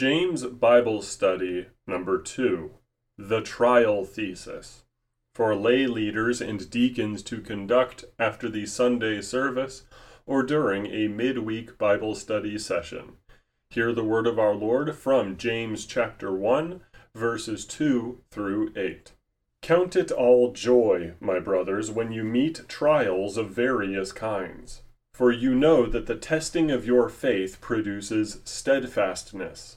James Bible Study Number 2 The Trial Thesis for lay leaders and deacons to conduct after the Sunday service or during a midweek Bible study session. Hear the word of our Lord from James chapter 1, verses 2 through 8. Count it all joy, my brothers, when you meet trials of various kinds. For you know that the testing of your faith produces steadfastness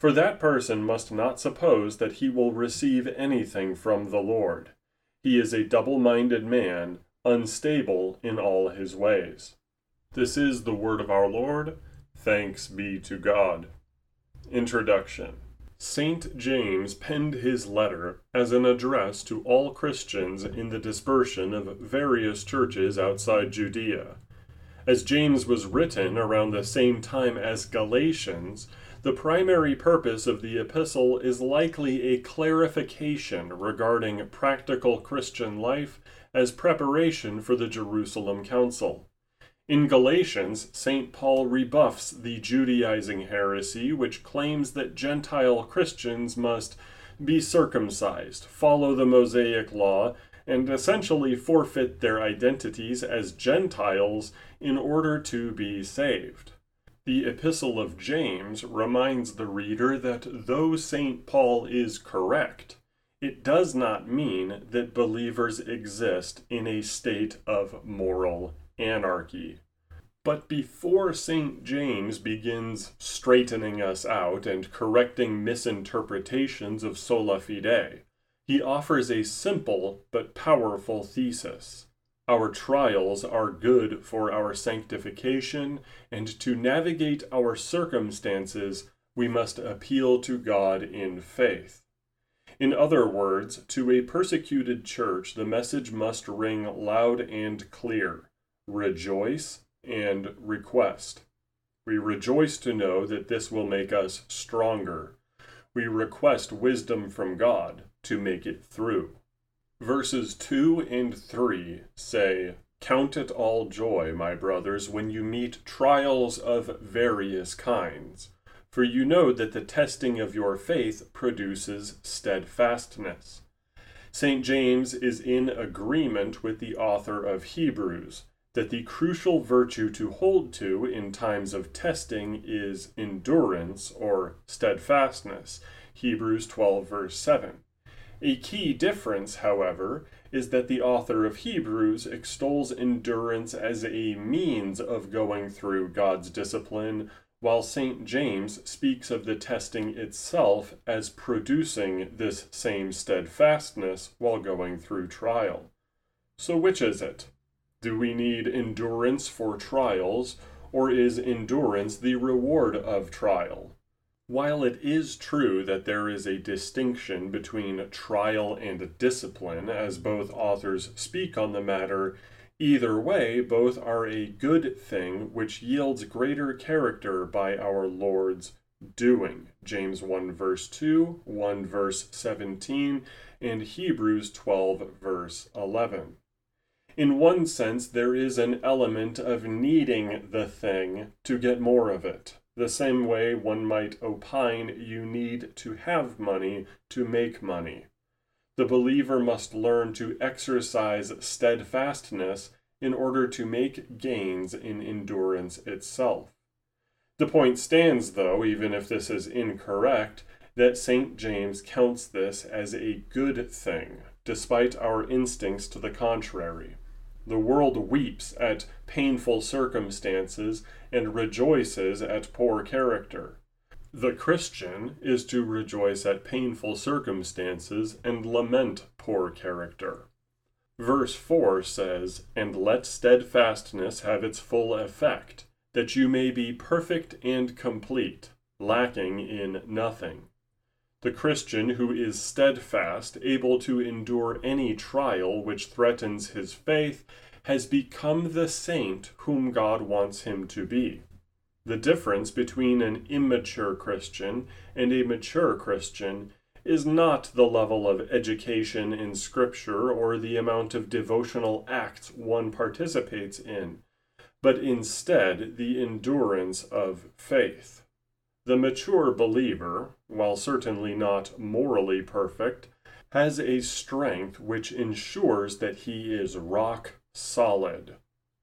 For that person must not suppose that he will receive anything from the Lord. He is a double minded man, unstable in all his ways. This is the word of our Lord. Thanks be to God. Introduction St. James penned his letter as an address to all Christians in the dispersion of various churches outside Judea. As James was written around the same time as Galatians, the primary purpose of the epistle is likely a clarification regarding practical Christian life as preparation for the Jerusalem Council. In Galatians, St. Paul rebuffs the Judaizing heresy which claims that Gentile Christians must be circumcised, follow the Mosaic law, and essentially forfeit their identities as Gentiles in order to be saved. The Epistle of James reminds the reader that though St. Paul is correct, it does not mean that believers exist in a state of moral anarchy. But before St. James begins straightening us out and correcting misinterpretations of sola fide, he offers a simple but powerful thesis. Our trials are good for our sanctification, and to navigate our circumstances, we must appeal to God in faith. In other words, to a persecuted church, the message must ring loud and clear rejoice and request. We rejoice to know that this will make us stronger. We request wisdom from God to make it through. Verses 2 and 3 say, Count it all joy, my brothers, when you meet trials of various kinds, for you know that the testing of your faith produces steadfastness. St. James is in agreement with the author of Hebrews that the crucial virtue to hold to in times of testing is endurance or steadfastness. Hebrews 12, verse 7. A key difference, however, is that the author of Hebrews extols endurance as a means of going through God's discipline, while St. James speaks of the testing itself as producing this same steadfastness while going through trial. So, which is it? Do we need endurance for trials, or is endurance the reward of trial? While it is true that there is a distinction between trial and discipline, as both authors speak on the matter, either way, both are a good thing which yields greater character by our Lord's doing. James 1 verse 2, 1 verse 17, and Hebrews 12 verse 11. In one sense, there is an element of needing the thing to get more of it. The same way one might opine you need to have money to make money. The believer must learn to exercise steadfastness in order to make gains in endurance itself. The point stands, though, even if this is incorrect, that St. James counts this as a good thing, despite our instincts to the contrary. The world weeps at painful circumstances and rejoices at poor character. The Christian is to rejoice at painful circumstances and lament poor character. Verse 4 says, And let steadfastness have its full effect, that you may be perfect and complete, lacking in nothing. The Christian who is steadfast, able to endure any trial which threatens his faith, has become the saint whom God wants him to be. The difference between an immature Christian and a mature Christian is not the level of education in Scripture or the amount of devotional acts one participates in, but instead the endurance of faith. The mature believer, while certainly not morally perfect, has a strength which ensures that he is rock solid.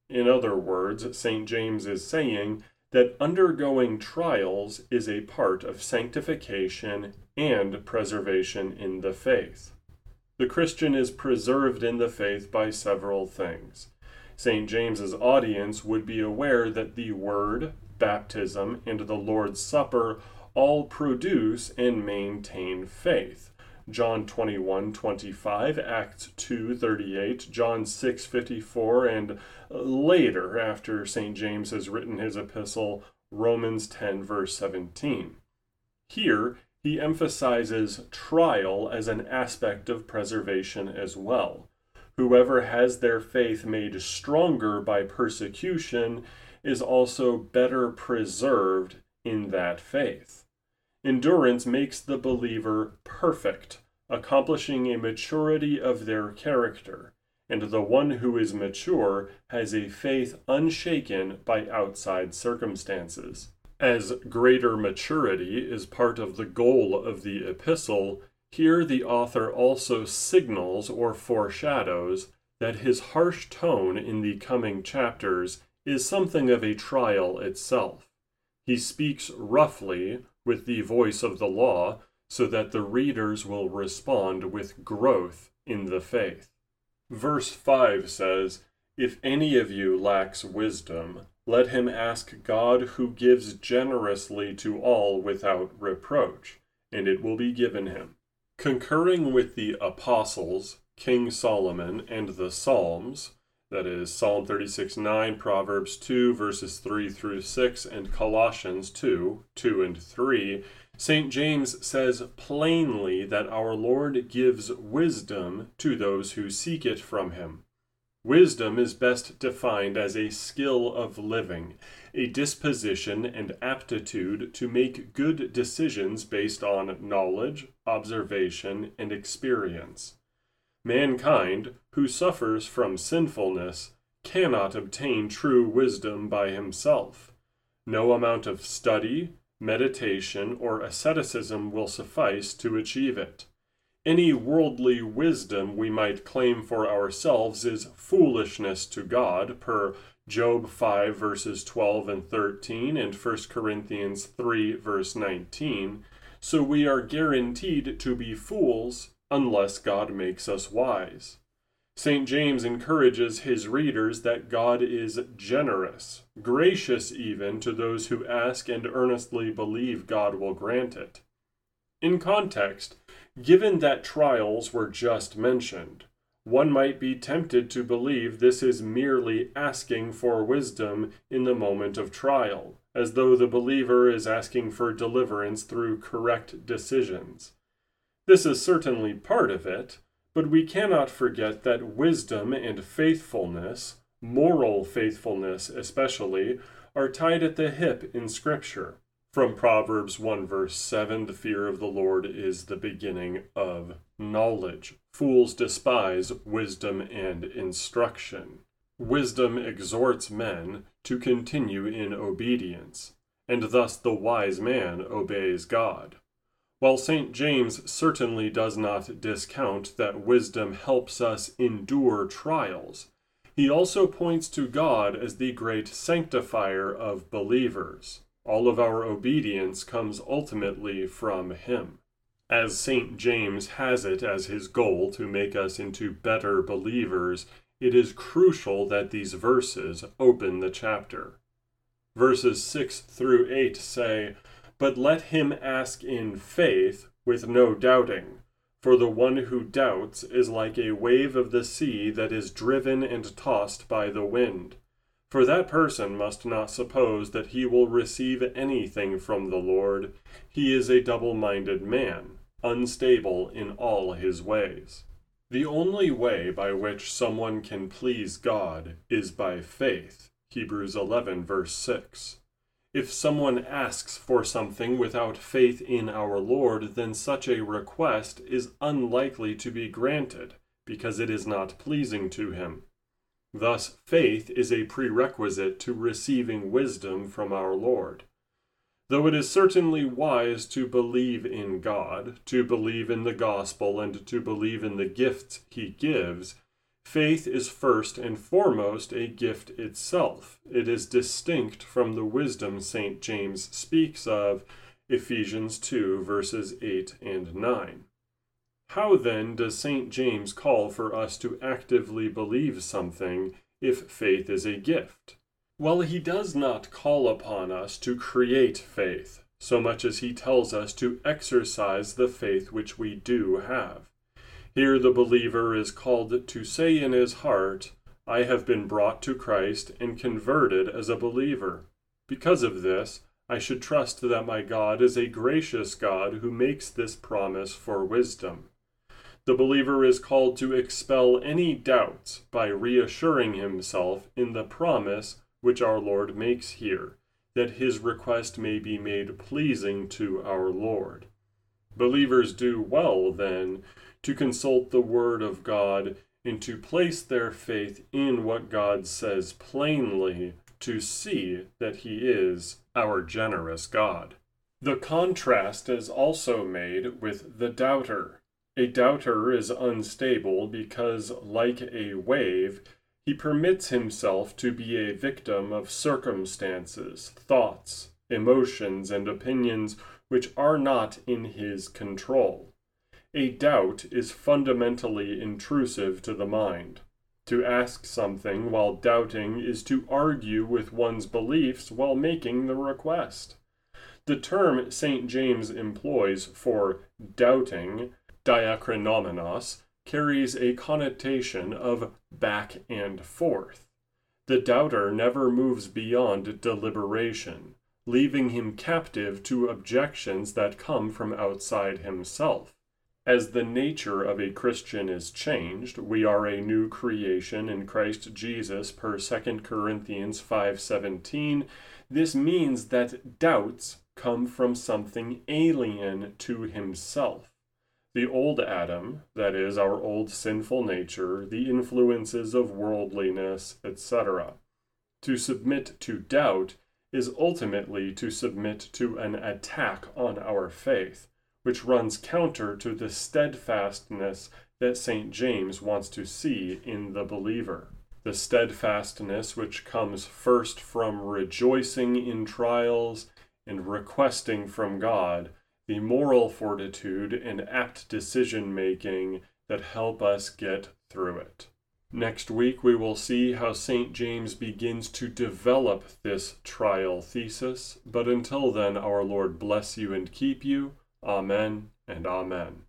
In other words, St. James is saying that undergoing trials is a part of sanctification and preservation in the faith. The Christian is preserved in the faith by several things. St. James's audience would be aware that the Word, baptism, and the Lord's Supper all produce and maintain faith. John 21 25, Acts 2 38, John 6 54, and later, after St. James has written his epistle, Romans 10 verse 17. Here, he emphasizes trial as an aspect of preservation as well. Whoever has their faith made stronger by persecution is also better preserved in that faith. Endurance makes the believer perfect, accomplishing a maturity of their character, and the one who is mature has a faith unshaken by outside circumstances. As greater maturity is part of the goal of the epistle, here the author also signals or foreshadows that his harsh tone in the coming chapters is something of a trial itself. He speaks roughly, with the voice of the law, so that the readers will respond with growth in the faith. Verse 5 says, If any of you lacks wisdom, let him ask God who gives generously to all without reproach, and it will be given him. Concurring with the apostles, King Solomon, and the Psalms, that is Psalm 36 9, Proverbs 2, verses 3 through 6, and Colossians 2 2 and 3. St. James says plainly that our Lord gives wisdom to those who seek it from him. Wisdom is best defined as a skill of living, a disposition and aptitude to make good decisions based on knowledge, observation, and experience. Mankind, who suffers from sinfulness, cannot obtain true wisdom by himself. No amount of study, meditation, or asceticism will suffice to achieve it. Any worldly wisdom we might claim for ourselves is foolishness to God, per Job 5 verses 12 and 13 and 1 Corinthians 3 verse 19, so we are guaranteed to be fools unless God makes us wise. St. James encourages his readers that God is generous, gracious even to those who ask and earnestly believe God will grant it. In context, given that trials were just mentioned, one might be tempted to believe this is merely asking for wisdom in the moment of trial, as though the believer is asking for deliverance through correct decisions. This is certainly part of it, but we cannot forget that wisdom and faithfulness, moral faithfulness especially, are tied at the hip in Scripture. From Proverbs 1 verse 7, the fear of the Lord is the beginning of knowledge. Fools despise wisdom and instruction. Wisdom exhorts men to continue in obedience, and thus the wise man obeys God. While St. James certainly does not discount that wisdom helps us endure trials, he also points to God as the great sanctifier of believers. All of our obedience comes ultimately from him. As St. James has it as his goal to make us into better believers, it is crucial that these verses open the chapter. Verses 6 through 8 say, but let him ask in faith with no doubting. For the one who doubts is like a wave of the sea that is driven and tossed by the wind. For that person must not suppose that he will receive anything from the Lord. He is a double minded man, unstable in all his ways. The only way by which someone can please God is by faith. Hebrews 11, verse 6. If someone asks for something without faith in our Lord, then such a request is unlikely to be granted, because it is not pleasing to him. Thus, faith is a prerequisite to receiving wisdom from our Lord. Though it is certainly wise to believe in God, to believe in the gospel, and to believe in the gifts he gives, faith is first and foremost a gift itself. It is distinct from the wisdom St. James speaks of, Ephesians 2, verses 8 and 9. How then does St. James call for us to actively believe something if faith is a gift? Well, he does not call upon us to create faith, so much as he tells us to exercise the faith which we do have. Here the believer is called to say in his heart, I have been brought to Christ and converted as a believer. Because of this, I should trust that my God is a gracious God who makes this promise for wisdom. The believer is called to expel any doubts by reassuring himself in the promise which our Lord makes here, that his request may be made pleasing to our Lord. Believers do well, then, to consult the Word of God and to place their faith in what God says plainly to see that He is our generous God. The contrast is also made with the doubter. A doubter is unstable because, like a wave, he permits himself to be a victim of circumstances, thoughts, emotions, and opinions which are not in his control. A doubt is fundamentally intrusive to the mind. To ask something while doubting is to argue with one's beliefs while making the request. The term St. James employs for doubting, diakrinomenos, carries a connotation of back and forth. The doubter never moves beyond deliberation, leaving him captive to objections that come from outside himself. As the nature of a Christian is changed, we are a new creation in Christ Jesus per 2 Corinthians 5:17. This means that doubts come from something alien to himself. The old Adam, that is, our old sinful nature, the influences of worldliness, etc. To submit to doubt is ultimately to submit to an attack on our faith, which runs counter to the steadfastness that St. James wants to see in the believer. The steadfastness which comes first from rejoicing in trials and requesting from God the moral fortitude and apt decision making that help us get through it. Next week, we will see how St. James begins to develop this trial thesis. But until then, our Lord bless you and keep you. Amen and Amen.